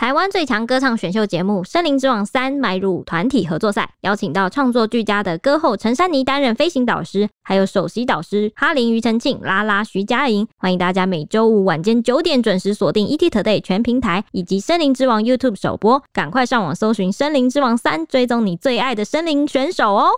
台湾最强歌唱选秀节目《森林之王三》迈入团体合作赛，邀请到创作俱佳的歌后陈珊妮担任飞行导师，还有首席导师哈林、庾澄庆、拉拉、徐佳莹。欢迎大家每周五晚间九点准时锁定 ETtoday 全平台以及《森林之王》YouTube 首播，赶快上网搜寻《森林之王三》，追踪你最爱的森林选手哦！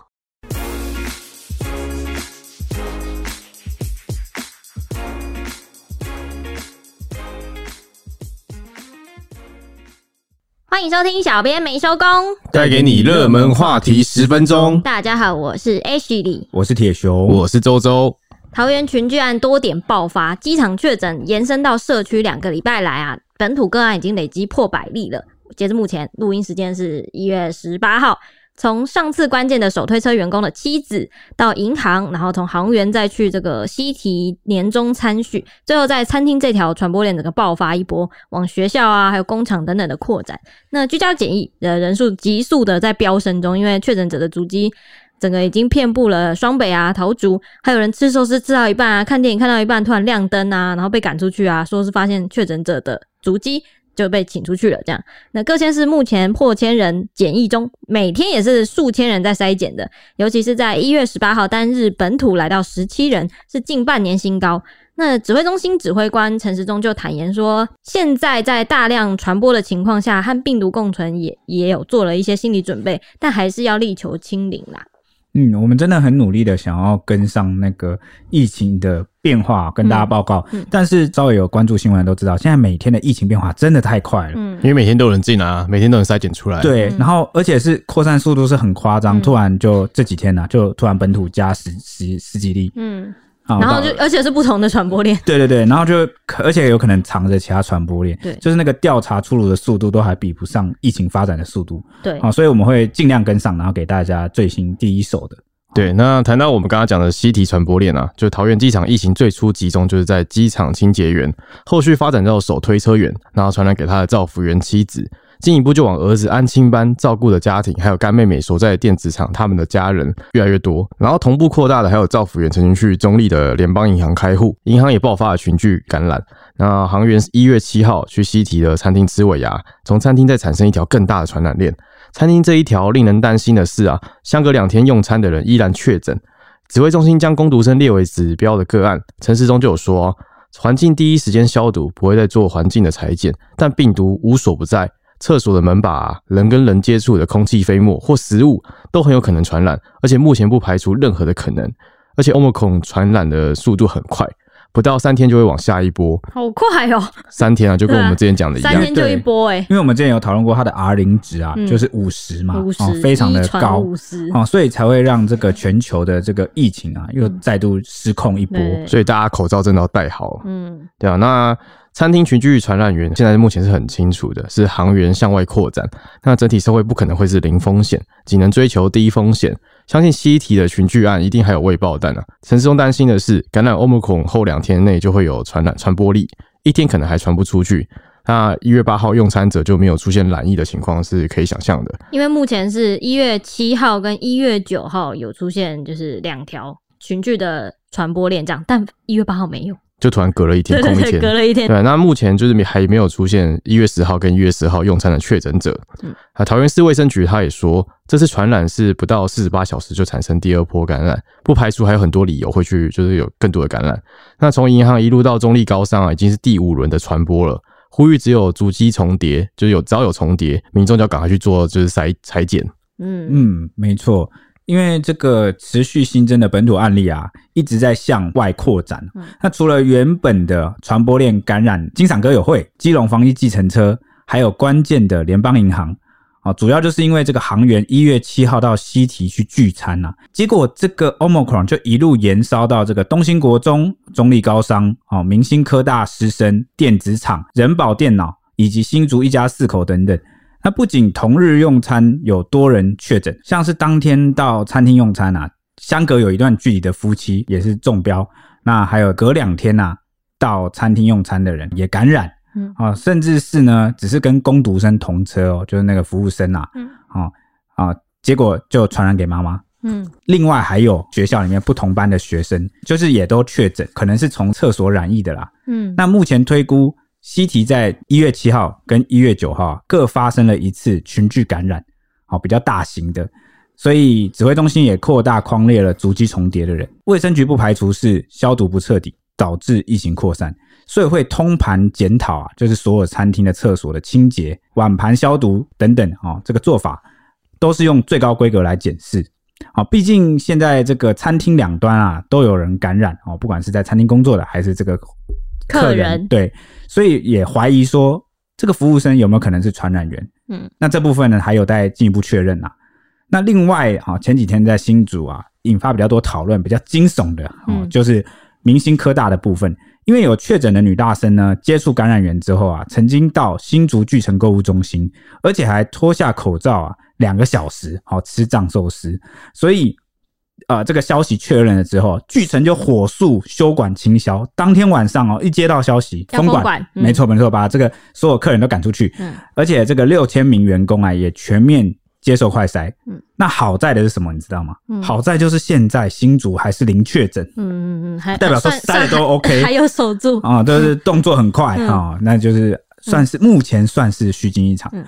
欢迎收听，小编没收工，带给你热门话题十分钟。大家好，我是 Ashley，我是铁熊，我是周周。桃园群聚案多点爆发，机场确诊延伸到社区，两个礼拜来啊，本土个案已经累积破百例了。截至目前，录音时间是一月十八号。从上次关键的手推车员工的妻子到银行，然后从行员再去这个西提年终餐叙，最后在餐厅这条传播链整个爆发一波，往学校啊还有工厂等等的扩展。那居家检疫的人数急速的在飙升中，因为确诊者的足迹整个已经遍布了双北啊、桃竹，还有人吃寿司吃到一半啊，看电影看到一半突然亮灯啊，然后被赶出去啊，说是发现确诊者的足迹。就被请出去了，这样。那各县市目前破千人检疫中，每天也是数千人在筛检的。尤其是在一月十八号单日本土来到十七人，是近半年新高。那指挥中心指挥官陈时中就坦言说，现在在大量传播的情况下，和病毒共存也也有做了一些心理准备，但还是要力求清零啦。嗯，我们真的很努力的想要跟上那个疫情的变化，跟大家报告。嗯嗯、但是稍微有关注新闻都知道，现在每天的疫情变化真的太快了。嗯，因为每天都有人进来啊，每天都能筛检出来。对，然后而且是扩散速度是很夸张，嗯、突然就这几天呢、啊，就突然本土加十十十几例。嗯。然后就，而且是不同的传播链。对对对，然后就，而且有可能藏着其他传播链。对，就是那个调查出炉的速度都还比不上疫情发展的速度。对，好，所以我们会尽量跟上，然后给大家最新第一手的。对，那谈到我们刚刚讲的西提传播链啊，就桃园机场疫情最初集中就是在机场清洁员，后续发展到手推车员，然后传染给他的造福员妻子。进一步就往儿子安亲班照顾的家庭，还有干妹妹所在的电子厂，他们的家人越来越多，然后同步扩大的还有照服员曾经去中立的联邦银行开户，银行也爆发了群聚感染。那航员一月七号去西提的餐厅吃尾牙，从餐厅再产生一条更大的传染链。餐厅这一条令人担心的是啊，相隔两天用餐的人依然确诊。指挥中心将工读生列为指标的个案，陈时中就有说，环境第一时间消毒，不会再做环境的裁剪，但病毒无所不在。厕所的门把、啊、人跟人接触的空气飞沫或食物都很有可能传染，而且目前不排除任何的可能。而且 Omicron 传染的速度很快，不到三天就会往下一波。好快哦！三天啊，就跟我们之前讲的一样，三天就一波哎。因为我们之前有讨论过它的 R 零值啊，嗯、就是五十嘛，五十、哦、非常的高，五十哦，所以才会让这个全球的这个疫情啊又再度失控一波。嗯、所以大家口罩真的要戴好。嗯，对啊，那。餐厅群聚传染源现在目前是很清楚的，是航员向外扩展。那整体社会不可能会是零风险，仅能追求低风险。相信西提的群聚案一定还有未爆弹啊！陈世忠担心的是，感染 Omicron 后两天内就会有传染传播力，一天可能还传不出去。那一月八号用餐者就没有出现染疫的情况是可以想象的，因为目前是一月七号跟一月九号有出现，就是两条群聚的传播链这样，但一月八号没有。就突然隔了一天，空一天，隔了一天。对，那目前就是还没有出现一月十号跟一月十号用餐的确诊者。嗯，啊，桃园市卫生局他也说，这次传染是不到四十八小时就产生第二波感染，不排除还有很多理由会去，就是有更多的感染。那从银行一路到中立高商啊，已经是第五轮的传播了。呼吁只有足迹重叠，就是有只要有重叠，民众就要赶快去做就是筛筛检。嗯嗯，没错。因为这个持续新增的本土案例啊，一直在向外扩展。那除了原本的传播链感染，金赏歌友会、基隆防疫计程车，还有关键的联邦银行啊，主要就是因为这个航员一月七号到西提去聚餐呐，结果这个 Omicron 就一路延烧到这个东兴国中、中立高商、哦明星科大师生、电子厂、人保电脑以及新竹一家四口等等。那不仅同日用餐有多人确诊，像是当天到餐厅用餐啊，相隔有一段距离的夫妻也是中标。那还有隔两天啊，到餐厅用餐的人也感染，嗯啊，甚至是呢，只是跟工读生同车哦，就是那个服务生啊，嗯啊啊，结果就传染给妈妈，嗯。另外还有学校里面不同班的学生，就是也都确诊，可能是从厕所染疫的啦，嗯。那目前推估。西堤在一月七号跟一月九号各发生了一次群聚感染，好，比较大型的，所以指挥中心也扩大框列了足迹重叠的人。卫生局不排除是消毒不彻底导致疫情扩散，所以会通盘检讨啊，就是所有餐厅的厕所的清洁、碗盘消毒等等啊，这个做法都是用最高规格来检视。好，毕竟现在这个餐厅两端啊都有人感染哦，不管是在餐厅工作的还是这个客人，对，所以也怀疑说这个服务生有没有可能是传染源？嗯，那这部分呢还有待进一步确认啊。那另外啊，前几天在新竹啊引发比较多讨论，比较惊悚的哦，就是明星科大的部分，因为有确诊的女大生呢接触感染源之后啊，曾经到新竹巨城购物中心，而且还脱下口罩啊。两个小时，好吃藏寿司，所以，呃，这个消息确认了之后，巨城就火速休馆清消。当天晚上哦，一接到消息，封馆，没错没错，把这个所有客人都赶出去。嗯，而且这个六千名员工啊，也全面接受快筛。嗯，那好在的是什么？你知道吗？嗯，好在就是现在新竹还是零确诊。嗯嗯嗯，还代表说筛的都 OK，还有守住啊，都、就是动作很快啊、嗯哦，那就是算是目前算是虚惊一场。嗯。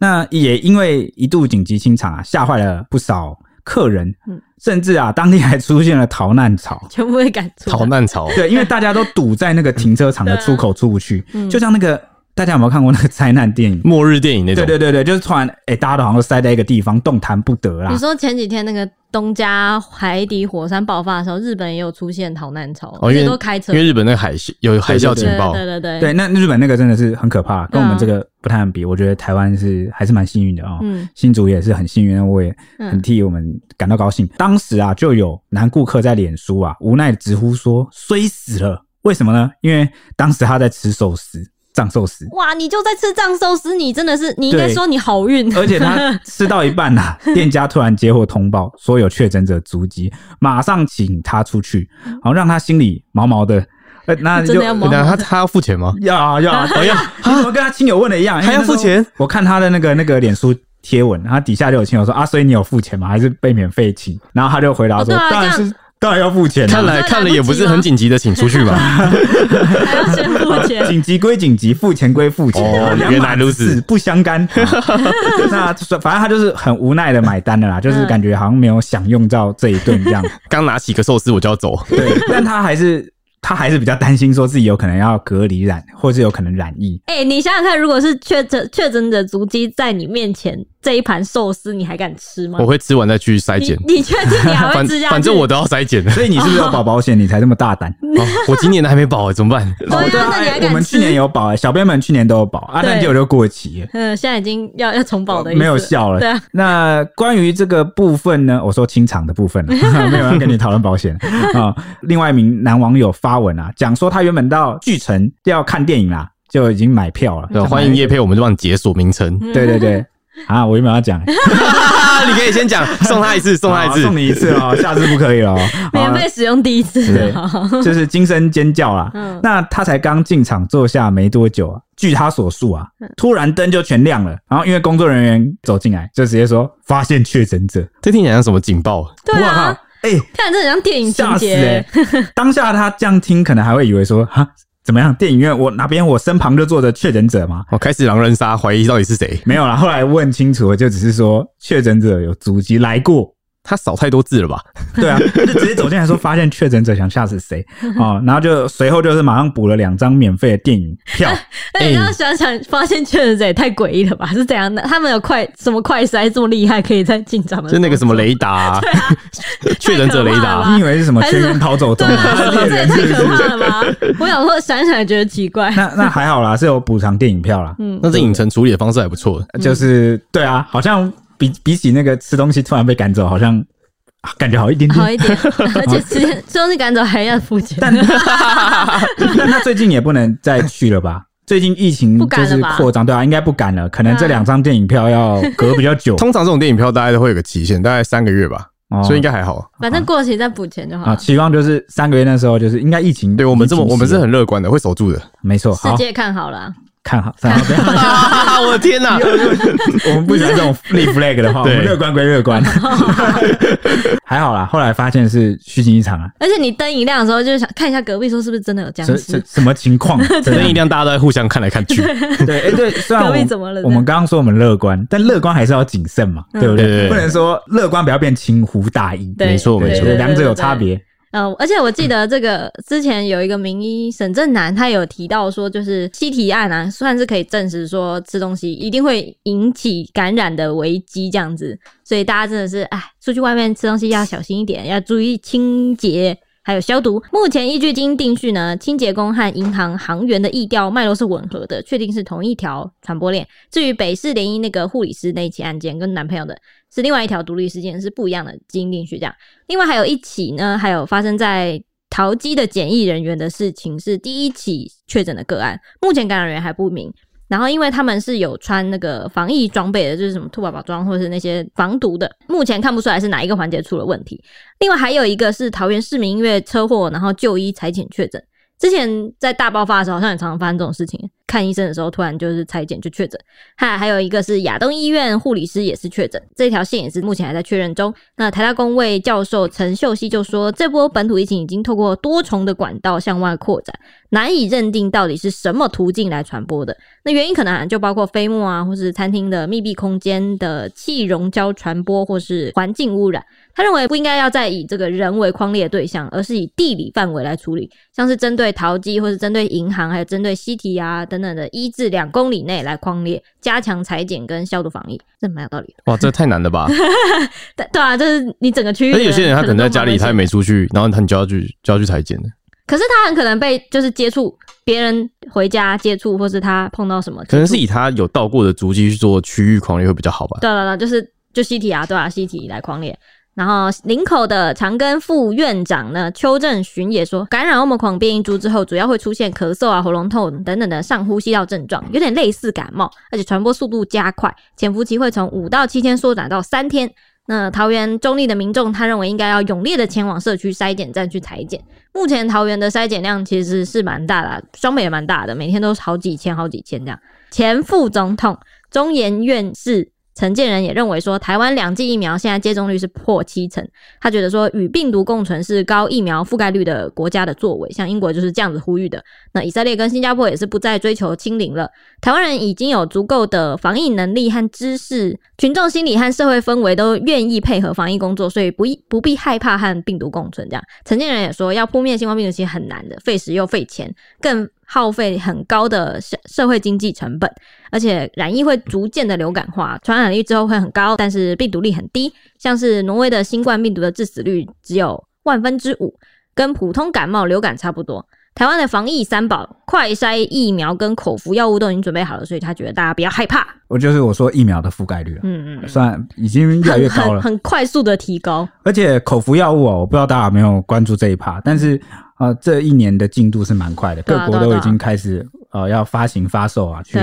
那也因为一度紧急清场啊，吓坏了不少客人，嗯，甚至啊，当地还出现了逃难潮，全部会赶出逃难潮，对，因为大家都堵在那个停车场的出口出不去，嗯，就像那个。大家有没有看过那个灾难电影、末日电影那种？对对对对，就是突然，哎、欸，大家都好像都塞在一个地方，动弹不得啦。你说前几天那个东加海底火山爆发的时候，日本也有出现逃难潮，哦，因为都开车，因为日本那个海啸有海啸警报，对对对对，那日本那个真的是很可怕，跟我们这个不太能比。我觉得台湾是还是蛮幸运的啊，嗯，新竹也是很幸运，我也很替我们感到高兴。当时啊，就有男顾客在脸书啊无奈直呼说：“衰死了！”为什么呢？因为当时他在吃寿司。藏寿司哇！你就在吃藏寿司，你真的是你应该说你好运。而且他吃到一半呐、啊，店家突然接获通报，说有确诊者足迹，马上请他出去，好让他心里毛毛的。呃，那 就毛毛他他要付钱吗？要要要！要 你怎么跟他亲友问的一样？还要付钱？我看他的那个那个脸书贴文，他底下就有亲友说啊，所以你有付钱吗？还是被免费请？然后他就回答说，当然是。当然要付钱，看来看了也不是很紧急的，请出去吧。还要先付钱，紧急归紧急，付钱归付钱。哦，原来如此，不相干。那反正他就是很无奈的买单了啦，就是感觉好像没有享用到这一顿这样。刚拿起个寿司我就要走，对，但他还是。他还是比较担心，说自己有可能要隔离染，或是有可能染疫。哎、欸，你想想看，如果是确诊确诊者足迹在你面前，这一盘寿司你还敢吃吗？我会吃完再去筛检。你确定你还会吃下去？反正我都要筛检，所以你是不是要保保险？你才这么大胆、哦？我今年的还没保，怎么办？对啊，那你还敢吃？我们去年有保，小编们去年都有保，啊，但结果就过期了。嗯，现在已经要要重保的意思，没有效了。对啊。那关于这个部分呢？我说清场的部分 没有人跟你讨论保险啊。另外一名男网友发文啊，讲说。他原本到巨城要看电影啦，就已经买票了。对，欢迎业配，我们就帮你解锁名称。对对对，啊，我原本要讲，你可以先讲，送他一次，送他一次，送你一次哦，下次不可以了。免费使用第一次，对，就是惊声尖叫啦。那他才刚进场坐下没多久啊，据他所述啊，突然灯就全亮了，然后因为工作人员走进来，就直接说发现确诊者。这听起来像什么警报？对啊。哎，欸、看这很像电影情节、欸。当下他这样听，可能还会以为说，哈，怎么样？电影院我哪边我身旁就坐着确诊者吗？我开始狼人杀，怀疑到底是谁？没有啦，后来问清楚了，就只是说确诊者有足迹来过。他扫太多字了吧？对啊，就直接走进来说发现确诊者，想吓死谁啊？然后就随后就是马上补了两张免费的电影票。哎，你要想想，发现确诊者也太诡异了吧？是怎样的？他们有快什么快筛这么厉害，可以在进展吗？就那个什么雷达？对啊，确诊者雷达？你以为是什么全员逃走中？这也太可怕了吧？我想说，想想也觉得奇怪。那那还好啦，是有补偿电影票啦。嗯，那这影城处理的方式还不错。就是对啊，好像。比比起那个吃东西突然被赶走，好像感觉好一点点，好一点，而且吃吃东西赶走还要付钱。但 他最近也不能再去了吧？最近疫情就是扩张，对啊，应该不敢了。可能这两张电影票要隔比较久。通常这种电影票大概都会有个期限，大概三个月吧，所以应该还好。反正过期再补钱就好了。啊，期望就是三个月那时候就是应该疫情，对我们这么我们是很乐观的，会守住的。没错，世界看好了。看好，看好，不要。我的天哪！我们不喜欢这种立 flag 的话，我们乐观归乐观，还好啦。后来发现是虚惊一场啊！而且你灯一亮的时候，就是想看一下隔壁，说是不是真的有僵尸？什什么情况？灯一亮，大家都在互相看来看去。对，哎，对，虽然我隔壁怎么了？我们刚刚说我们乐观，但乐观还是要谨慎嘛，对不对？不能说乐观不要变轻忽大意。没错，没错，两者有差别。呃，而且我记得这个之前有一个名医沈正南，他有提到说，就是西提案啊，算是可以证实说吃东西一定会引起感染的危机这样子，所以大家真的是，哎，出去外面吃东西要小心一点，要注意清洁。还有消毒。目前依据经定序呢，清洁工和银行行员的疫调脉络是吻合的，确定是同一条传播链。至于北市联姻那个护理师那一起案件，跟男朋友的是另外一条独立事件，是不一样的基因定序。这样，另外还有一起呢，还有发生在桃机的检疫人员的事情，是第一起确诊的个案，目前感染源还不明。然后，因为他们是有穿那个防疫装备的，就是什么兔宝宝装或者是那些防毒的，目前看不出来是哪一个环节出了问题。另外还有一个是桃园市民因为车祸，然后就医才检确诊。之前在大爆发的时候，好像也常常发生这种事情。看医生的时候，突然就是采检就确诊。还还有一个是亚东医院护理师也是确诊，这条线也是目前还在确认中。那台大公卫教授陈秀熙就说，这波本土疫情已经透过多重的管道向外扩展，难以认定到底是什么途径来传播的。那原因可能就包括飞沫啊，或是餐厅的密闭空间的气溶胶传播，或是环境污染。他认为不应该要再以这个人为框列对象，而是以地理范围来处理，像是针对桃机，或是针对银行，还有针对西提啊等等的一至两公里内来匡列，加强裁剪跟消毒防疫，这蛮有道理的。哇，这太难了吧？对对啊，就是你整个区域。那有些人他可能在家里，他也没出去，然后他就要去就要去裁剪的。可是他很可能被就是接触别人回家接触，或是他碰到什么，可能是以他有到过的足迹去做区域匡列会比较好吧？对了，就是就西堤啊，对啊，西堤来匡列。然后林口的长庚副院长呢，邱正寻也说，感染欧盟狂变异株之后，主要会出现咳嗽啊、喉咙痛等等的上呼吸道症状，有点类似感冒，而且传播速度加快，潜伏期会从五到七天缩短到三天。那桃园中立的民众，他认为应该要踊跃的前往社区筛检站去采检。目前桃园的筛检量其实是蛮大的，双北也蛮大的，每天都好几千、好几千这样。前副总统中研院士。陈建仁也认为说，台湾两剂疫苗现在接种率是破七成。他觉得说，与病毒共存是高疫苗覆盖率的国家的作为，像英国就是这样子呼吁的。那以色列跟新加坡也是不再追求清零了。台湾人已经有足够的防疫能力和知识，群众心理和社会氛围都愿意配合防疫工作，所以不不必害怕和病毒共存。这样，陈建仁也说，要扑灭新冠病毒其实很难的，费时又费钱，更。耗费很高的社社会经济成本，而且染疫会逐渐的流感化，传染率之后会很高，但是病毒力很低。像是挪威的新冠病毒的致死率只有万分之五，跟普通感冒、流感差不多。台湾的防疫三宝，快筛、疫苗跟口服药物都已经准备好了，所以他觉得大家不要害怕。我就是我说疫苗的覆盖率，嗯嗯，算已经越来越高了，很，很快速的提高。而且口服药物哦，我不知道大家有没有关注这一趴，但是。啊，这一年的进度是蛮快的，各国都已经开始呃要发行发售啊，去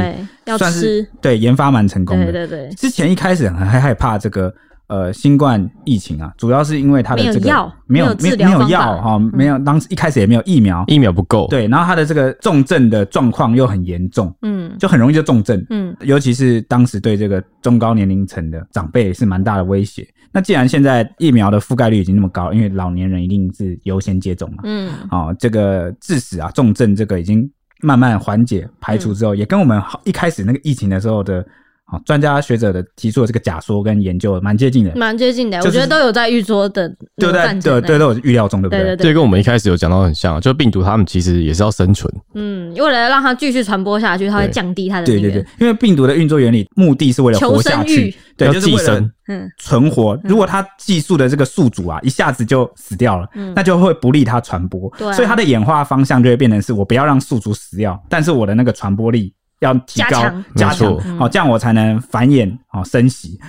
算是对研发蛮成功的。对对对，之前一开始很害怕这个呃新冠疫情啊，主要是因为它的这个没有没有没有药哈，没有当时一开始也没有疫苗，疫苗不够。对，然后它的这个重症的状况又很严重，嗯，就很容易就重症，嗯，尤其是当时对这个中高年龄层的长辈是蛮大的威胁。那既然现在疫苗的覆盖率已经那么高，因为老年人一定是优先接种嘛，嗯，哦，这个致死啊、重症这个已经慢慢缓解排除之后，嗯、也跟我们一开始那个疫情的时候的。好，专家学者的提出的这个假说跟研究蛮接近的，蛮接近的。就是、我觉得都有在预说的，对不对？对对，都有预料中，对不对？对对对，这跟我们一开始有讲到很像，就病毒它们其实也是要生存。嗯，为了让它继续传播下去，它会降低它的对对对，因为病毒的运作原理目的是为了活下去，对，就是为了嗯存活。如果它寄宿的这个宿主啊一下子就死掉了，嗯、那就会不利它传播。对、啊，所以它的演化方向就会变成是我不要让宿主死掉，但是我的那个传播力。要提高加强，好，这样我才能繁衍，好生息。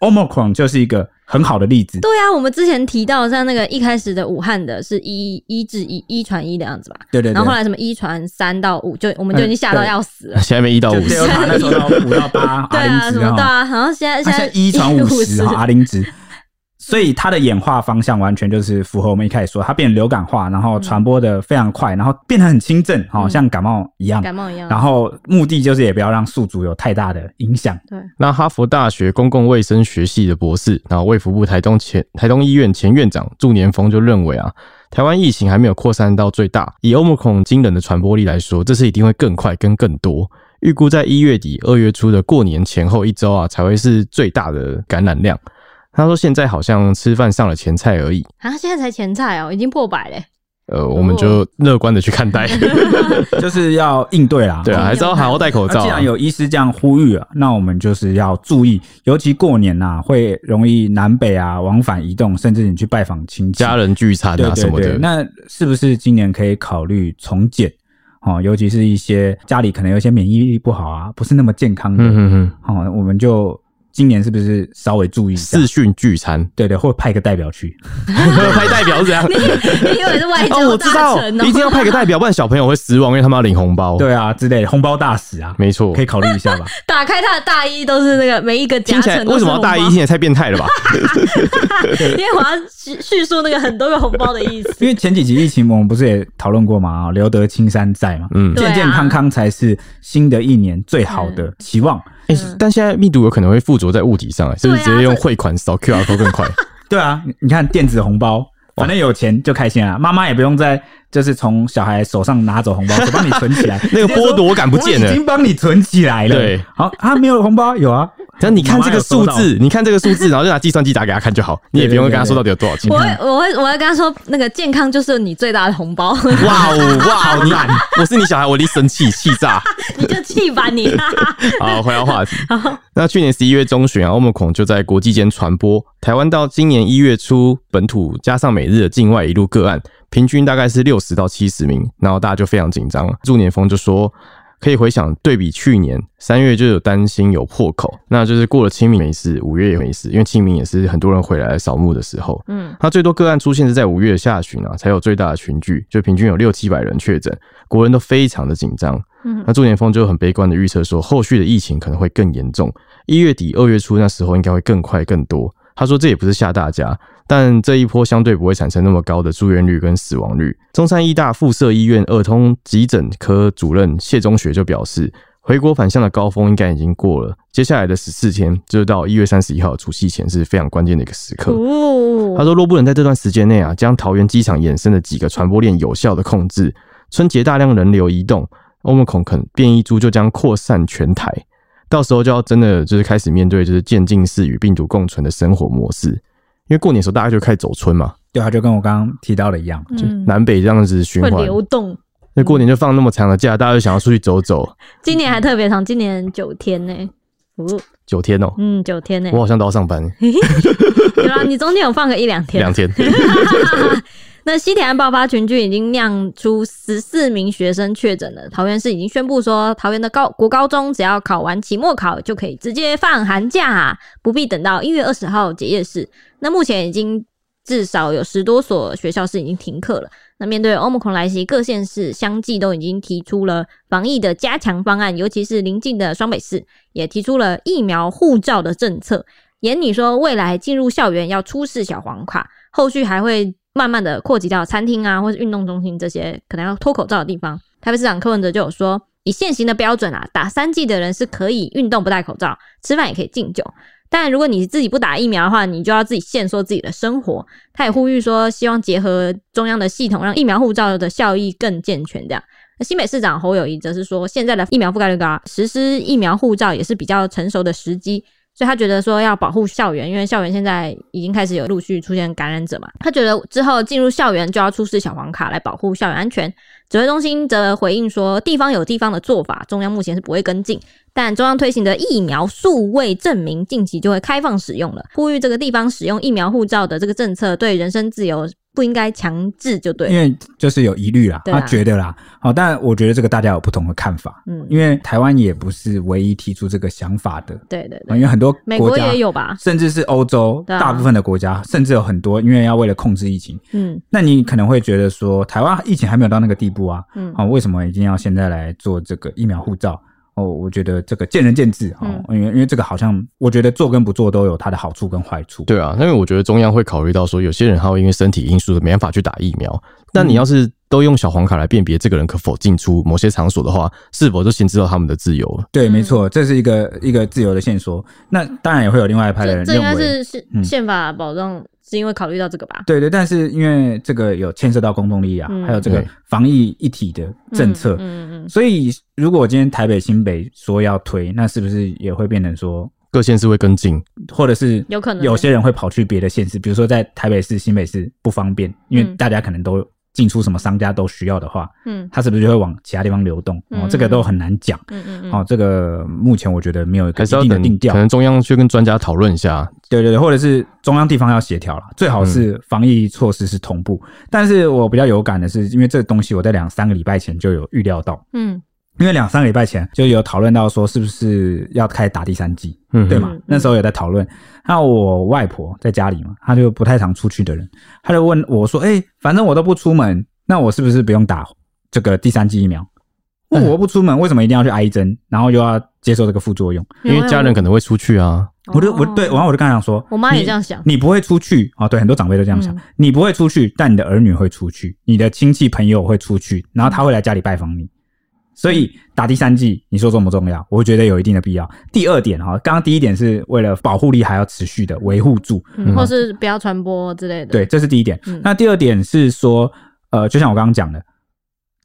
Omicron 就是一个很好的例子。对啊，我们之前提到像那个一开始的武汉的是一一至一一传一的样子吧？对对。然后后来什么一传三到五，就我们就已经吓到要死了。现在没一到五十，那时候到五到八，对啊，什么对啊，然后现在现在一传五十，阿林值。所以它的演化方向完全就是符合我们一开始说，它变流感化，然后传播的非常快，然后变得很轻症，好、嗯、像感冒一样，感冒一样。然后目的就是也不要让宿主有太大的影响。对。那哈佛大学公共卫生学系的博士，然后卫福部台东前台东医院前院长祝年峰就认为啊，台湾疫情还没有扩散到最大，以欧姆孔惊人的传播力来说，这次一定会更快跟更多。预估在一月底、二月初的过年前后一周啊，才会是最大的感染量。他说：“现在好像吃饭上了前菜而已啊，现在才前菜哦，已经破百嘞。”呃，我们就乐观的去看待，就是要应对啦。对啊，还是要好好戴口罩啊。既然有医师这样呼吁啊，那我们就是要注意，尤其过年呐，会容易南北啊往返移动，甚至你去拜访亲戚、家人聚餐啊什么的。那是不是今年可以考虑从简？哦，尤其是一些家里可能有些免疫力不好啊，不是那么健康的，嗯嗯嗯，哦，我们就。今年是不是稍微注意一下视讯聚餐？对对，或派个代表去，派代表是怎样？你以为是外交、哦？我知道，一定要派个代表，不然小朋友会失望，因为他们要领红包。对啊，之类的红包大使啊，没错，可以考虑一下吧。打开他的大衣都是那个每一个夹层，为什么要大衣？听起来太变态了吧？因为我要叙叙述那个很多个红包的意思。因为前几集疫情我们不是也讨论过嘛？留得青山在嘛，嗯，健健康康才是新的一年最好的期望。哎、欸，但现在密度有可能会附着在物体上，欸，是不是直接用汇款扫 QR code 更快？对啊，你看电子红包，反正有钱就开心啊，妈妈也不用再。就是从小孩手上拿走红包，我帮你存起来，那个剥夺感不见了。已经帮你存起来了。对，好啊，没有红包有啊。只要你看这个数字，你看这个数字，然后就拿计算机打给他看就好。你也不用跟他说到底有多少钱。我会，我会，我会跟他说，那个健康就是你最大的红包。哇哦，哇，好难。我是你小孩，我一定生气，气炸。你就气吧你。好，回到话题。那去年十一月中旬啊，Omicron 就在国际间传播。台湾到今年一月初，本土加上每日的境外一路个案。平均大概是六十到七十名，然后大家就非常紧张了。祝年峰就说，可以回想对比去年三月就有担心有破口，那就是过了清明没事，五月也没事，因为清明也是很多人回来扫墓的时候。嗯，他最多个案出现是在五月下旬啊，才有最大的群聚，就平均有六七百人确诊，国人都非常的紧张。嗯，那祝年峰就很悲观的预测说，后续的疫情可能会更严重，一月底二月初那时候应该会更快更多。他说这也不是吓大家。但这一波相对不会产生那么高的住院率跟死亡率。中山医大附设医院儿童急诊科主任谢中学就表示，回国返乡的高峰应该已经过了，接下来的十四天，就是到一月三十一号除夕前是非常关键的一个时刻。他说，若不能在这段时间内啊，将桃园机场衍生的几个传播链有效的控制，春节大量人流移动，Omicron 可能变异株就将扩散全台，到时候就要真的就是开始面对就是渐进式与病毒共存的生活模式。因为过年的时候，大家就开始走村嘛，对啊，就跟我刚刚提到的一样，嗯、就南北这样子循环流动。那过年就放那么长的假，大家就想要出去走走。今年还特别长，今年九天呢，哦，九天哦，嗯，九天呢，我好像都要上班。有啊，你中间有放个一两天，两天。那西铁案爆发群聚已经酿出十四名学生确诊了。桃园市已经宣布说，桃园的高国高中只要考完期末考，就可以直接放寒假，不必等到一月二十号结业式。那目前已经至少有十多所学校是已经停课了。那面对 Omicron 来袭，各县市相继都已经提出了防疫的加强方案，尤其是邻近的双北市也提出了疫苗护照的政策。严女说，未来进入校园要出示小黄卡，后续还会。慢慢的扩及到餐厅啊，或是运动中心这些可能要脱口罩的地方。台北市长柯文哲就有说，以现行的标准啊，打三剂的人是可以运动不戴口罩，吃饭也可以敬酒。但如果你自己不打疫苗的话，你就要自己限缩自己的生活。他也呼吁说，希望结合中央的系统，让疫苗护照的效益更健全。这样，那新北市长侯友宜则是说，现在的疫苗覆盖率高，实施疫苗护照也是比较成熟的时机。所以他觉得说要保护校园，因为校园现在已经开始有陆续出现感染者嘛。他觉得之后进入校园就要出示小黄卡来保护校园安全。指挥中心则回应说，地方有地方的做法，中央目前是不会跟进。但中央推行的疫苗数位证明近期就会开放使用了，呼吁这个地方使用疫苗护照的这个政策对人身自由。不应该强制就对，因为就是有疑虑啦，他觉得啦，好，但我觉得这个大家有不同的看法，嗯，因为台湾也不是唯一提出这个想法的，对对对，因为很多美国也有吧，甚至是欧洲大部分的国家，甚至有很多，因为要为了控制疫情，嗯，那你可能会觉得说，台湾疫情还没有到那个地步啊，嗯，好，为什么一定要现在来做这个疫苗护照？哦，我觉得这个见仁见智哦，因为因为这个好像我觉得做跟不做都有它的好处跟坏处。对啊，因为我觉得中央会考虑到说，有些人他会因为身体因素没办法去打疫苗，但你要是都用小黄卡来辨别这个人可否进出某些场所的话，是否就限制到他们的自由了？对，没错，这是一个一个自由的线索。那当然也会有另外一派的人认为，这应该是宪宪法保障。是因为考虑到这个吧？对对，但是因为这个有牵涉到公众利益啊，嗯、还有这个防疫一体的政策，嗯嗯，嗯，所以如果我今天台北、新北说要推，那是不是也会变成说各县市会跟进，或者是有可能。有些人会跑去别的县市，比如说在台北市、新北市不方便，因为大家可能都。进出什么商家都需要的话，嗯，它是不是就会往其他地方流动？这个都很难讲。嗯嗯嗯。哦，这个目前我觉得没有一个一定的定调，可能中央去跟专家讨论一下。对对对，或者是中央地方要协调了，最好是防疫措施是同步。嗯、但是我比较有感的是，因为这个东西我在两三个礼拜前就有预料到，嗯。因为两三个礼拜前就有讨论到说是不是要开始打第三剂，嗯，对嘛？那时候有在讨论。那我外婆在家里嘛，她就不太常出去的人，她就问我说：“哎，反正我都不出门，那我是不是不用打这个第三剂疫苗？问我不出门，为什么一定要去挨一针，然后又要接受这个副作用？因为家人可能会出去啊。”我就我对，然后我就跟他讲说：“我妈也这样想，你不会出去啊？对，很多长辈都这样想，你不会出去，但你的儿女会出去，你的亲戚朋友会出去，然后他会来家里拜访你。”所以打第三剂，你说重不重要？我觉得有一定的必要。第二点哈，刚刚第一点是为了保护力还要持续的维护住，嗯，或是不要传播之类的。对，这是第一点。嗯，那第二点是说，呃，就像我刚刚讲的，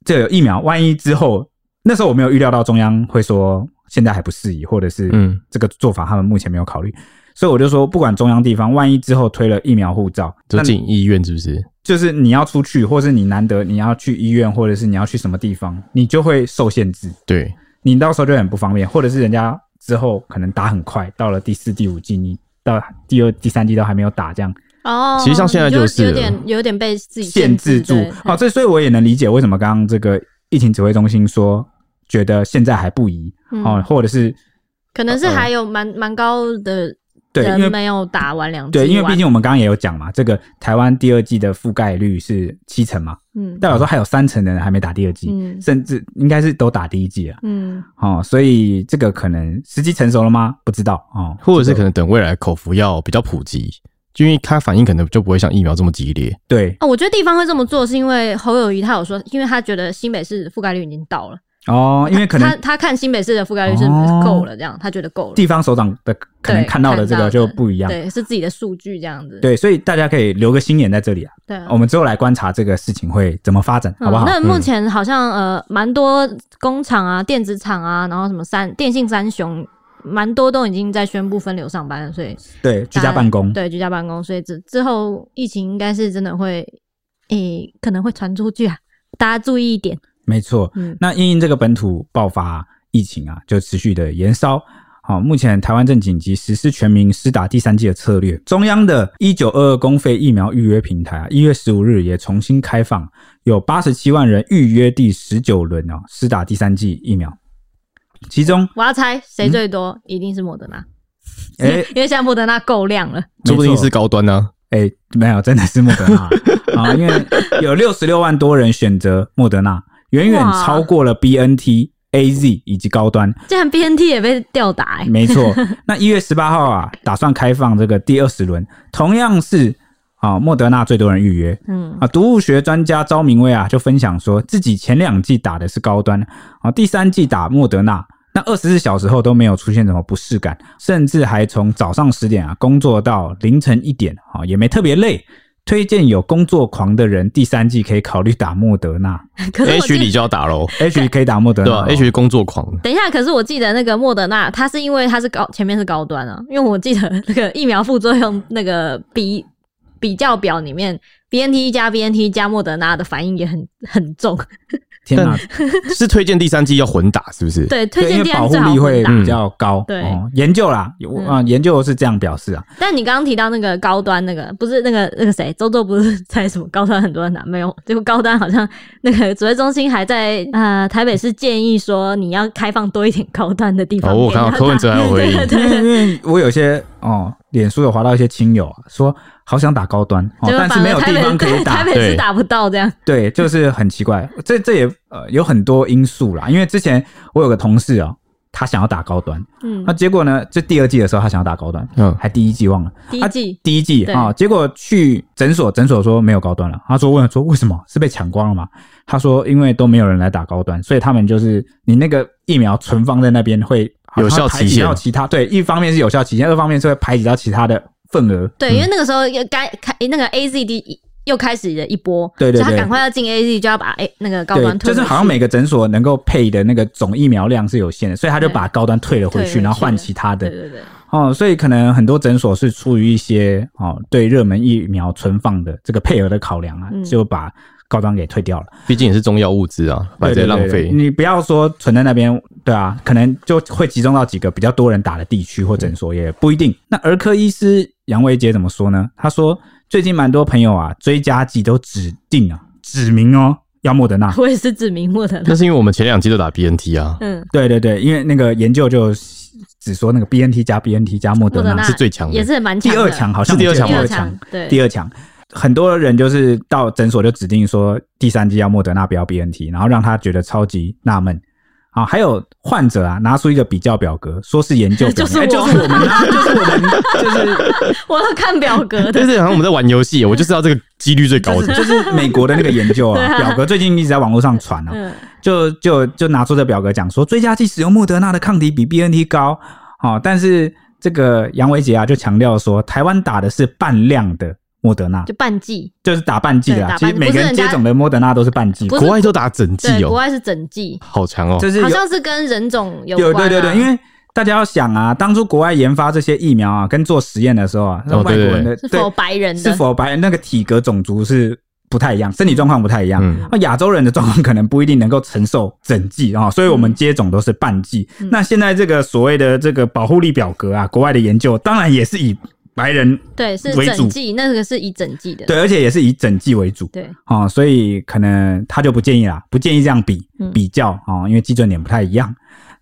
这个疫苗万一之后，那时候我没有预料到中央会说现在还不适宜，或者是嗯，这个做法他们目前没有考虑。所以我就说，不管中央地方，万一之后推了疫苗护照，就进医院是不是？就是你要出去，或是你难得你要去医院，或者是你要去什么地方，你就会受限制。对，你到时候就很不方便，或者是人家之后可能打很快，到了第四、第五季，你到第二、第三季都还没有打，这样。哦，其实像现在就是有点有点被自己限制住。好，这所以我也能理解为什么刚刚这个疫情指挥中心说觉得现在还不宜哦，嗯、或者是可能是还有蛮蛮、呃、高的。对，因为没有打完两剂。对，因为毕竟我们刚刚也有讲嘛，这个台湾第二季的覆盖率是七成嘛，嗯，代表说还有三成的人还没打第二季，嗯，甚至应该是都打第一季了，嗯，哦，所以这个可能时机成熟了吗？不知道哦，或者是可能等未来口服药比较普及，就因为它反应可能就不会像疫苗这么激烈。对，哦，我觉得地方会这么做是因为侯友谊他有说，因为他觉得新北市覆盖率已经到了。哦，因为可能他他看新北市的覆盖率是够了，这样他觉得够了。地方首长的可能看到的这个就不一样，对，是自己的数据这样子。对，所以大家可以留个心眼在这里啊。对，我们之后来观察这个事情会怎么发展，好不好？那目前好像呃，蛮多工厂啊、电子厂啊，然后什么三电信三雄，蛮多都已经在宣布分流上班了，所以对居家办公，对居家办公，所以之之后疫情应该是真的会诶，可能会传出去啊，大家注意一点。没错，嗯，那因应这个本土爆发疫情啊，就持续的延烧。好，目前台湾正紧急实施全民施打第三剂的策略。中央的一九二二公费疫苗预约平台啊，一月十五日也重新开放，有八十七万人预约第十九轮哦，施打第三剂疫苗。其中，我要猜谁最多，嗯、一定是莫德纳。哎、欸，因为现在莫德纳够量了，说不定是高端呢、啊。哎、欸，没有，真的是莫德纳啊，因为有六十六万多人选择莫德纳。远远超过了 BNT、AZ 以及高端，竟然 BNT 也被吊打哎！没错，那一月十八号啊，打算开放这个第二十轮，同样是啊，莫德纳最多人预约。嗯啊，毒物学专家招明威啊就分享说自己前两季打的是高端啊，第三季打莫德纳，那二十四小时后都没有出现什么不适感，甚至还从早上十点啊工作到凌晨一点啊，也没特别累。推荐有工作狂的人，第三季可以考虑打莫德纳。H 你就要打喽，H 可以打莫德纳，对吧？H 工作狂。等一下，可是我记得那个莫德纳，它是因为它是高前面是高端啊，因为我记得那个疫苗副作用那个比比较表里面，BNT 加 BNT 加莫德纳的反应也很很重。天哪，是推荐第三季要混打，是不是？对，推荐第三剂保护力会比较高。嗯、对、哦，研究啦，有啊、嗯，研究是这样表示啊。但你刚刚提到那个高端，那个不是那个那个谁，周周不是在什么高端很多人打没有？结果高端好像那个指挥中心还在呃台北市建议说你要开放多一点高端的地方。哦，我看到柯文哲还有回应，对对对对，因为我有些哦，脸书有划到一些亲友啊说。好想打高端，哦，但是没有地方可以打，台北是打不到这样。对，就是很奇怪，这这也呃有很多因素啦。因为之前我有个同事啊，他想要打高端，嗯那、，结果呢，这第二季的时候他想要打高端，嗯还第一季忘了，第一季啊第一季对啊、结果去诊所，诊所说没有高端了，他说问说为什么是被抢光了吗？他说因为都没有人来打高端，所以他们就是你那个疫苗存放在那边会有效期限。到其他对，一方面是有效期限，二方面是会排挤到其他的份额，对，因为那个时候又该开那个 A Z D 又开始了一波，对对对所以他赶快要进 A Z 就要把 A 那个高端就是好像每个诊所能够配的那个总疫苗量是有限的，所以他就把高端退了回去，退回去然后换其他的。对。对对，哦，所以可能很多诊所是出于一些哦对热门疫苗存放的这个配额的考量啊，嗯。就把高端给退掉了。毕竟也是中药物资啊，白在浪费。你不要说存在那边，对啊，可能就会集中到几个比较多人打的地区或诊所，也不一定。那儿科医师杨维杰怎么说呢？他说最近蛮多朋友啊追加剂都指定啊指明哦要莫德纳。我也是指明莫德纳那，是因为我们前两季都打 BNT 啊，嗯，对对对，因为那个研究就只说那个 BNT 加 BNT 加莫德纳莫德纳是最强的也是蛮强的第二强，好像第二强第二强，对第二强。很多人就是到诊所就指定说第三剂要莫德纳，不要 BNT，然后让他觉得超级纳闷。啊，还有患者啊，拿出一个比较表格，说是研究表 就是我。哎就是我们啊，就是我们，就是 我要看表格的，但是好像我们在玩游戏，我就知道这个几率最高的。就是美国的那个研究啊，啊。表格最近一直在网络上传啊，嗯，就就就拿出这表格讲说，追加剂使用莫德纳的抗体比 BNT 高，哦，但是这个杨维杰啊就强调说，台湾打的是半量的莫德纳，就半剂，就是打半剂啦。对打半剂其实每个人接种的莫德纳都是半剂国外都打整对，剂哦，国外是整剂，好强哦。就是好像是跟人种有有关啊。对对对，因为大家要想啊，当初国外研发这些疫苗啊，跟做实验的时候啊，那哦外国人的是否白人的，是否白人那个体格种族是不太一样，身体状况不太一样。嗯。那亚洲人的状况可能不一定能够承受整剂啊，所以我们接种都是半剂。嗯。那现在这个所谓的这个保护力表格啊，国外的研究当然也是以白人对，是为主。整剂，那个是以整剂的，对，而且也是以整剂为主。对，哦，所以可能他就不建议啦，不建议这样比嗯。比较哦，因为基准点不太一样。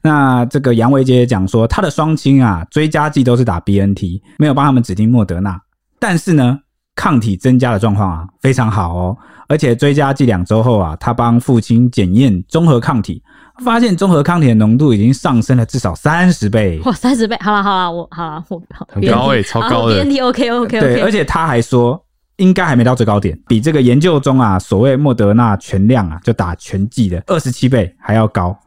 那这个杨维杰也讲说，他的双亲啊，追加剂都是打 BNT，没有帮他们指定莫德纳，但是呢，抗体增加的状况啊非常好哦，而且追加剂两周后啊，他帮父亲检验综合抗体，发现综合抗体的浓度已经上升了至少三十倍。哇，三十倍，好了好了，我好了，我很高欸超高的。BNT OK OK 对而且他还说，应该还没到最高点，比这个研究中啊所谓莫德纳全量啊就打全剂的二十七倍还要高，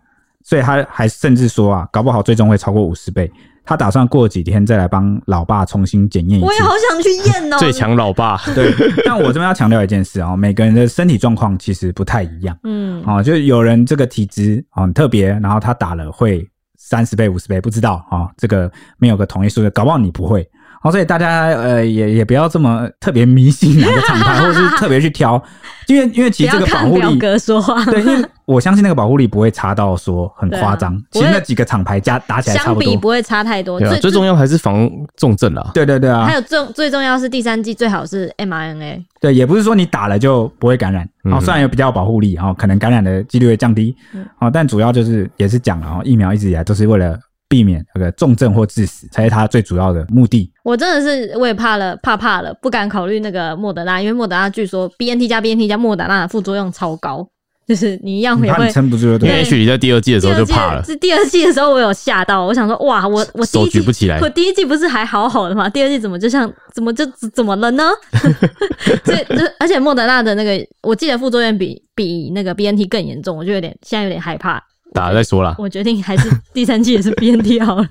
所以他还甚至说啊，搞不好最终会超过五十倍。他打算过几天再来帮老爸重新检验一次。我也好想去验哦，最强老爸，对，但我这边要强调一件事啊、哦，每个人的身体状况其实不太一样嗯，哦，就有人这个体质哦很特别，然后他打了会三十倍、五十倍，不知道哦，这个没有个统一数字，搞不好你不会。哦，所以大家呃也也不要这么特别迷信哪个厂牌，或者是特别去挑，因为因为其实这个保护力，格说话，对，因为我相信那个保护力不会差到说很夸张，啊其实那几个厂牌加打起来差不多。相比不会差太多，对啊，最最重要还是防重症啦。对对对啊。还，有重最重要是第三剂最好是 mRNA，对，也不是说你打了就不会感染，哦，嗯虽然有比较有保护力，哦，可能感染的几率会降低。嗯，哦，但主要就是也是讲了，哦，疫苗一直以来都是为了避免那个重症或致死，才是他最主要的目的。我真的是我也怕了，怕怕了，不敢考虑那个莫德纳，因为莫德纳据说 BNT 加 BNT 加莫德纳的副作用超高，就是你一样也会。撑不住对也许你在第二季的时候就怕了，是第二季的时候，我有吓到，我想说，哇，我我第手一季举不起来我第一季不是还好好的吗？第二季怎么就像怎么就怎么了呢？所以就而且莫德纳的那个，我记得副作用比比那个 BNT 更严重，我就有点现在有点害怕。打了再说啦。我决定还是第三季也是 BNT 好了。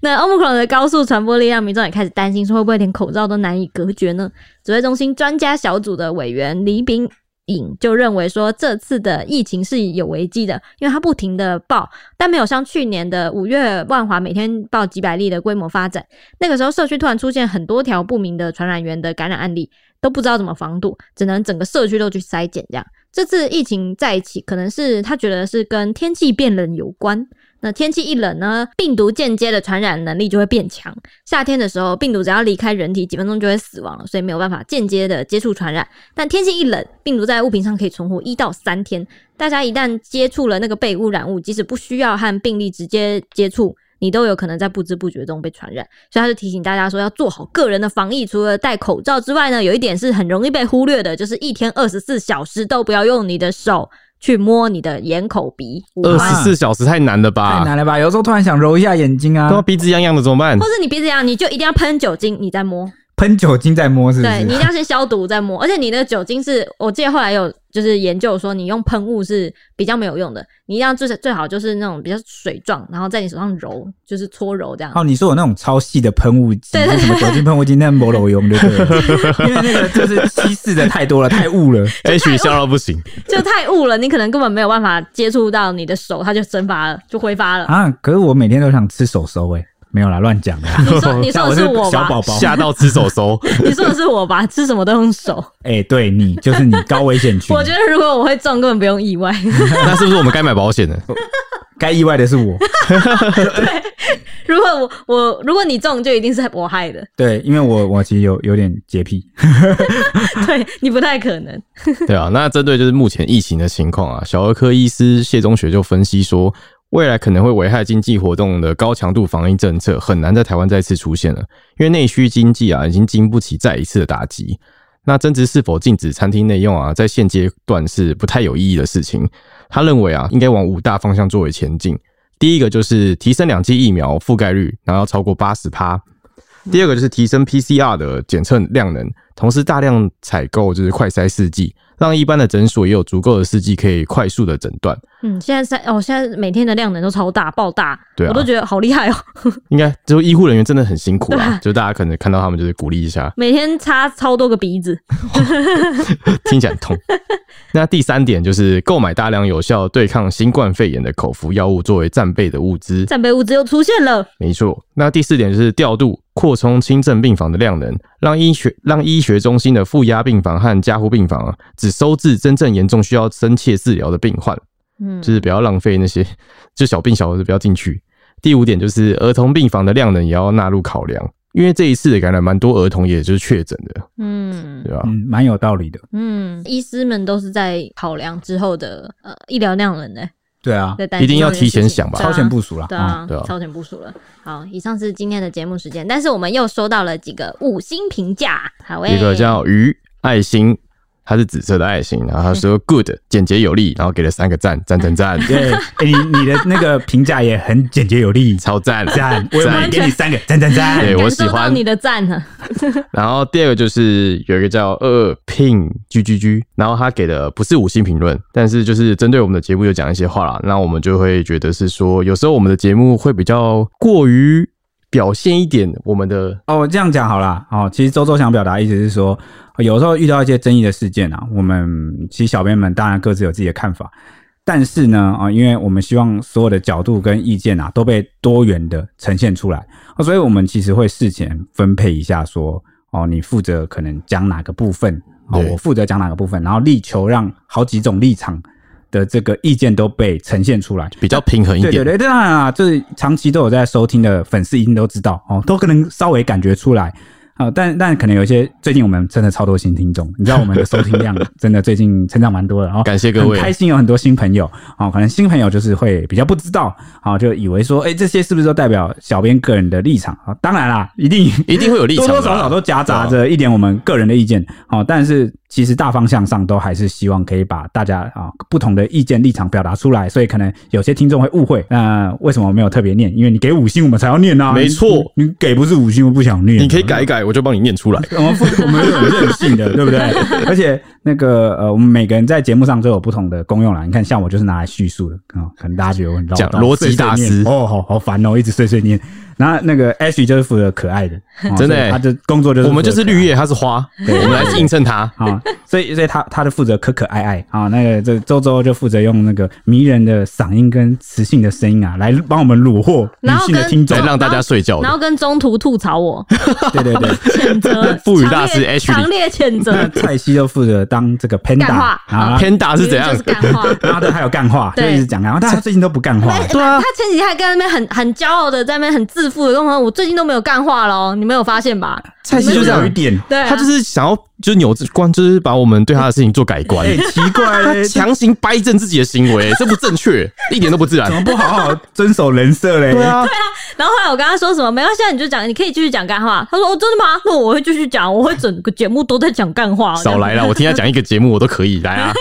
那 Omicron 的高速传播力让民众也开始担心，说会不会连口罩都难以隔绝呢？指挥中心专家小组的委员李炳影就认为说，这次的疫情是有危机的，因为它不停的爆，但没有像去年的五月万华每天爆几百例的规模发展。那个时候社区突然出现很多条不明的传染源的感染案例，都不知道怎么防堵，只能整个社区都去筛检这样。这次疫情在一起，可能是他觉得是跟天气变冷有关。那天气一冷呢，病毒间接的传染能力就会变强。夏天的时候，病毒只要离开人体几分钟就会死亡，所以没有办法间接的接触传染。但天气一冷，病毒在物品上可以存活一到三天。大家一旦接触了那个被污染物，即使不需要和病例直接接触，你都有可能在不知不觉中被传染。所以他就提醒大家说，要做好个人的防疫。除了戴口罩之外呢，有一点是很容易被忽略的，就是一天二十四小时都不要用你的手去摸你的眼、口、鼻。二十四小时太难了吧？太难了吧？有时候突然想揉一下眼睛啊，鼻子痒痒的怎么办？或是你鼻子痒，你就一定要喷酒精，你再摸。喷酒精再摸是不是？对，你一定要先消毒再摸，而且你的酒精是我记得后来有就是研究说，你用喷雾是比较没有用的，你一定要最最好就是那种比较水状，然后在你手上揉，就是搓揉这样。哦，你说有那种超细的喷雾机，对对对，什么酒精喷雾机，那没有用，对不对？因为那个就是稀释的太多了，太雾了，H 笑到不行，就太雾了，你可能根本没有办法接触到你的手，它就蒸发了，就挥发了啊！可是我每天都想吃手手哎。没有啦，乱讲的。你说 你说的是我吧？小宝宝吓到吃手手。你说的是我吧？吃什么都用手。哎、欸，对你就是你高危险区。我觉得如果我会中，根本不用意外。那是不是我们该买保险呢？该意外的是我。对，如果我我如果你中，就一定是我害的。对，因为我我其实有有点洁癖。对你不太可能。对啊，那针对就是目前疫情的情况啊，小儿科医师谢中学就分析说。未来可能会危害经济活动的高强度防疫政策，很难在台湾再次出现了，因为内需经济啊已经经不起再一次的打击。那增值是否禁止餐厅内用啊，在现阶段是不太有意义的事情。他认为啊，应该往五大方向作为前进。第一个就是提升两剂疫苗覆盖率，然后超过八十趴。第二个就是提升 PCR 的检测量能，同时大量采购就是快筛试剂，让一般的诊所也有足够的试剂可以快速的诊断。嗯，现在筛哦，现在每天的量能都超大，爆大，对啊，我都觉得好厉害哦。应该就医护人员真的很辛苦啊，就大家可能看到他们就是鼓励一下，每天擦超多个鼻子，听起来很痛。那第三点就是购买大量有效对抗新冠肺炎的口服药物作为战备的物资，战备物资又出现了。没错。那第四点就是调度扩充轻症病房的量能，让医学让医学中心的负压病房和加护病房啊，只收治真正严重需要深切治疗的病患。嗯，就是不要浪费那些，就小病小的不要进去。第五点就是儿童病房的量能也要纳入考量，因为这一次的感染蛮多儿童也就是确诊的，嗯，对吧？嗯，蛮有道理的。嗯，医师们都是在考量之后的呃医疗量能的。对啊，一定要提前想吧，超前部署了。对啊，对啊，超前部署了。好，以上是今天的节目时间，但是我们又收到了几个五星评价。好，一个叫鱼爱心。它是紫色的爱心，然后他说 “good”，简洁有力，然后给了三个赞，赞赞赞。对，你你的那个评价也很简洁有力，超赞赞，我也给你三个赞赞赞。对，我喜欢你的赞呢。然后第二个就是有一个叫二二 ping g g g，然后他给的不是五星评论，但是就是针对我们的节目有讲一些话啦，那我们就会觉得是说，有时候我们的节目会比较过于。表现一点我们的哦，这样讲好了哦。其实周周想表达的意思是说，有时候遇到一些争议的事件啊，我们其实小编们当然各自有自己的看法，但是呢啊，因为我们希望所有的角度跟意见啊都被多元的呈现出来，所以我们其实会事前分配一下说，哦，你负责可能讲哪个部分，哦，我负责讲哪个部分，然后力求让好几种立场。的这个意见都被呈现出来，比较平衡一点。对对对，当然啊，这长期都有在收听的粉丝一定都知道哦，都可能稍微感觉出来。啊，但但可能有一些最近我们真的超多新听众，你知道我们的收听量 真的最近成长蛮多的，哦，感谢各位，开心有很多新朋友哦，可能新朋友就是会比较不知道，啊，就以为说，哎，这些是不是都代表小编个人的立场啊？当然啦，一定一定会有立场，多多少少都夹杂着一点我们个人的意见，哦，但是其实大方向上都还是希望可以把大家啊不同的意见立场表达出来，所以可能有些听众会误会，那为什么我没有特别念？因为你给五星我们才要念啊，没错，你给不是五星我不想念，你可以改一改。我就帮你念出来。我们我们是很任性的，对不对？而且那个呃，我们每个人在节目上都有不同的功用啦。你看，像我就是拿来叙述的啊，可能大家觉得我很讲逻辑大师哦，好好烦哦，一直碎碎念。然后那个 Ashley 就是负责可爱的，真的，他的工作就是我们就是绿叶，他是花，对，我们来映衬他。啊。所以所以他他就负责可可爱爱。啊，那个这周周就负责用那个迷人的嗓音跟磁性的声音啊，来帮我们虏获女性的听众，让大家睡觉，然后跟中途吐槽我，对对对，谴责，赋予大师 Ashley 强烈谴责。蔡西就负责当这个 Panda 啊，Panda 是怎样？干话，然后他还有干话，就一直讲，然后他最近都不干话，对啊，他前几天还跟那边很很骄傲的在那边很自负的跟我说，我最近。都没有干话喽，你没有发现吧？蔡西就是有一点，对，他就是想要就是扭观，就是把我们对他的事情做改观。哎、欸，奇怪，他强行掰正自己的行为，这不正确，一点都不自然。怎么不好好遵守人设嘞？对啊，对啊。然后后来我跟他说什么，没关系，你就讲，你可以继续讲干话。他说：“哦，真的吗？那我会继续讲，我会整个节目都在讲干话。”少来了，我听他讲一个节目，我都可以来啊。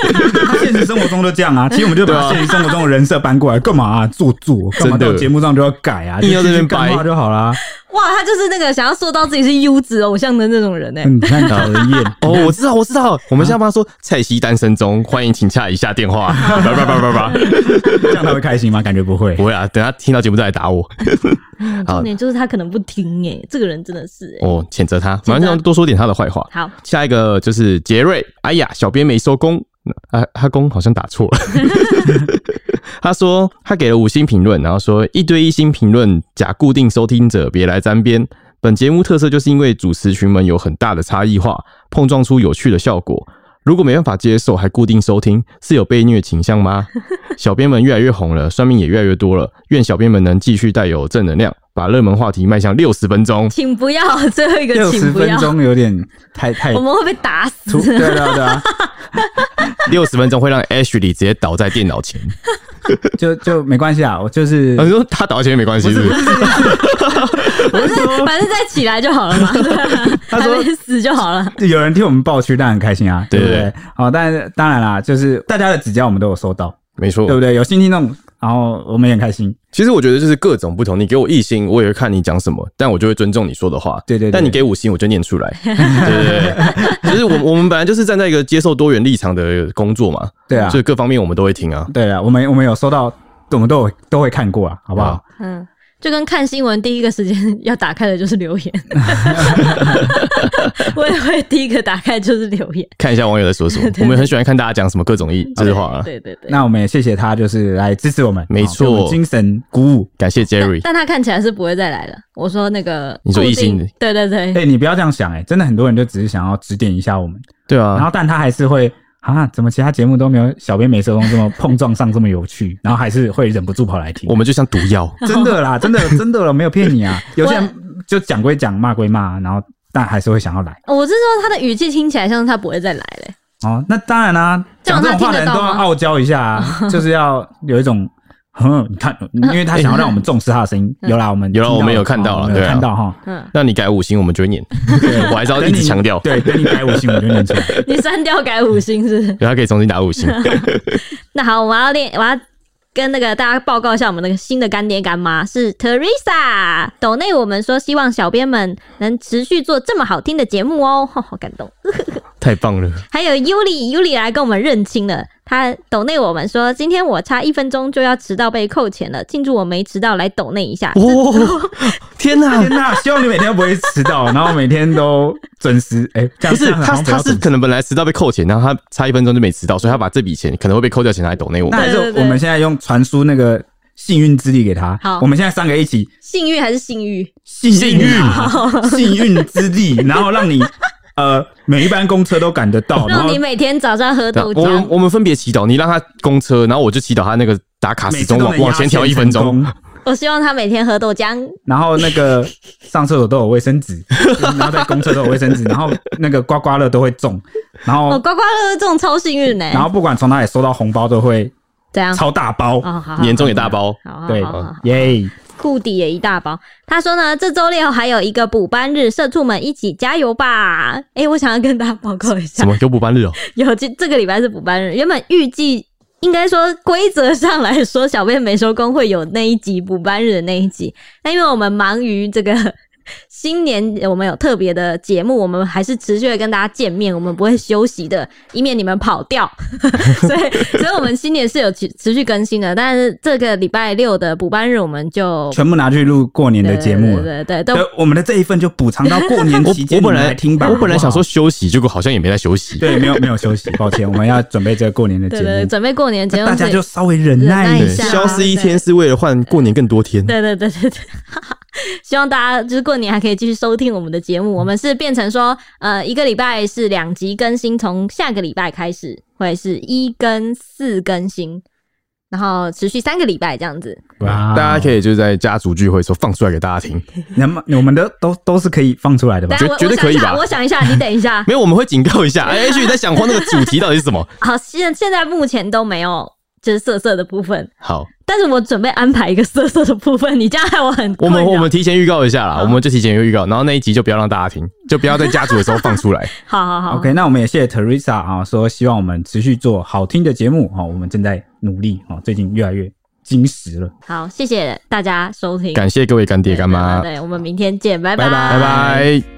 他现实生活中都这样啊。其实我们就把现实生活中的人设搬过来，干嘛啊？做作，干嘛到节目上就要改啊？硬要这边掰就好啦。哇，他就是那个想要塑造自己是优质偶像的那种人呢、欸。你看讨厌 哦，我知道，我知道。我们现在帮他说蔡西单身中，欢迎请洽一下电话。叭叭叭叭叭，这样他会开心吗？感觉不会，不会啊。等他听到节目再来打我。重点就是他可能不听哎、欸，这个人真的是、欸、哦，谴责他，反正多说点他的坏话。好，下一个就是杰瑞。哎呀，小编没收工，啊，他公好像打错了。他说他给了五星评论，然后说一堆一星评论假固定收听者别来沾边。本节目特色就是因为主持群们有很大的差异化，碰撞出有趣的效果。如果没办法接受还固定收听，是有被虐倾向吗？小编们越来越红了，算命也越来越多了。愿小编们能继续带有正能量，把热门话题迈向六十分钟。请不要最后一个，六十分钟有点太太，我们会被打死。对啊对啊，六十分钟会让 Ashley 直接倒在电脑前。就就没关系啊，我就是你说他倒在前面没关系，是不是？反正反正再起来就好了嘛，他说死就好了。有人替我们抱屈，但很开心啊，对不对，对？好，但是当然啦，就是大家的指教我们都有收到，没错，对不对？有新听众，然后我们也很开心。其实我觉得就是各种不同，你给我一星，我也会看你讲什么，但我就会尊重你说的话。对对，對，但你给五星，我就念出来。对对对，其实我我们本来就是站在一个接受多元立场的工作嘛。对啊，所以各方面我们都会听啊。对啊，我们我们有收到，我们都有都会看过啊，好不好？嗯。就跟看新闻第一个时间要打开的就是留言，我也会第一个打开就是留言，看一下网友在说什么。我们很喜欢看大家讲什么各种意这句话啊。对对对，那我们也谢谢他，就是来支持我们，没错，精神鼓舞，感谢 Jerry。但他看起来是不会再来了。我说那个，你说异性，对对对，哎，你不要这样想，哎，真的很多人就只是想要指点一下我们，对啊，然后但他还是会。啊，怎么其他节目都没有小编没收工这么碰撞上这么有趣，然后还是会忍不住跑来听。我们就像毒药，真的啦，真的真的了，没有骗你啊。有些人就讲归讲，骂归骂，然后但还是会想要来。我是说他的语气听起来像是他不会再来嘞。哦，那当然啦、啊，讲这种话的人都要傲娇一下、啊，就是要有一我哼，你看，因为他想要让我们重视他的声音。有啦，我们有啦，我们有看到了，对，看到哈。嗯，那你改五星，我们就会念。我还是要一直强调，对，等你改五星，我就念出来。你删掉改五星是？对，他可以重新打五星。那好，我要练，我要跟那个大家报告一下，我们那个新的干爹干妈是 Teresa。抖内我们说，希望小编们能持续做这么好听的节目哦，好感动。太棒了！还有 Yuli，Yuli 来跟我们认亲了。他抖内我们说，今天我差一分钟就要迟到被扣钱了，庆祝我没迟到，来抖内一下。哦，天哪，天哪！希望你每天都不会迟到，然后每天都准时。哎、欸，不是他，他是可能本来迟到被扣钱，然后他差一分钟就没迟到，所以他把这笔钱可能会被扣掉钱来抖内我们。那还是我们现在用传输那个幸运之力给他。好，我们现在三个一起幸运还是幸运？幸运，幸运之力，然后让你。呃，每一班公车都赶得到，让你每天早上喝豆浆。我我们分别祈祷，你让他公车，然后我就祈祷他那个打卡时钟往往前调一分钟。我希望他每天喝豆浆，然后那个 上厕所都有卫生纸，然后在公厕都有卫生纸，然后那个刮刮乐都会中，然后刮刮乐中超幸运呢。然后不管从哪里收到红包都会这样超大包，年终也大包，对，耶。裤底也一大包。他说呢，这周六还有一个补班日，社畜们一起加油吧！哎、欸，我想要跟大家报告一下，什么有补班日哦？有，这这个礼拜是补班日。原本预计应该说规则上来说，小编没收工会有那一集补班日的那一集，那因为我们忙于这个。新年我们有特别的节目，我们还是持续的跟大家见面，我们不会休息的，以免你们跑掉。所以，所以我们新年是有持持续更新的，但是这个礼拜六的补班日，我们就全部拿去录过年的节目了。对对对，对，我们的这一份就补偿到过年期间。我本来听吧，我本来想说休息，结果好像也没在休息。对，没有没有休息，抱歉，我们要准备这个过年的节目。准备过年节目，大家就稍微忍耐一下，消失一天是为了换过年更多天。对对对对对。希望大家就是过年还可以继续收听我们的节目。我们是变成说，呃，一个礼拜是两集更新，从下个礼拜开始会是一跟四更新。然后持续三个礼拜这样子。哇，大家可以就是在家族聚会的时候放出来给大家听。那么我们的都都是可以放出来的吧？绝绝对可以吧？我想一下，你等一下。没有，我们会警告一下。哎，也许你在想，那个主题到底是什么？好，现现在目前都没有，就是色色的部分。好，但是我准备安排一个色色的部分。你这样害我很……我们我们提前预告一下啦，我们就提前预告，然后那一集就不要让大家听，就不要在家族的时候放出来。好好好，OK。那我们也谢谢 Teresa 啊，说希望我们持续做好听的节目啊，我们正在努力啊，最近越来越。金石了，好，谢谢大家收听，感谢各位干爹干妈，对，我们明天见，拜拜，拜拜。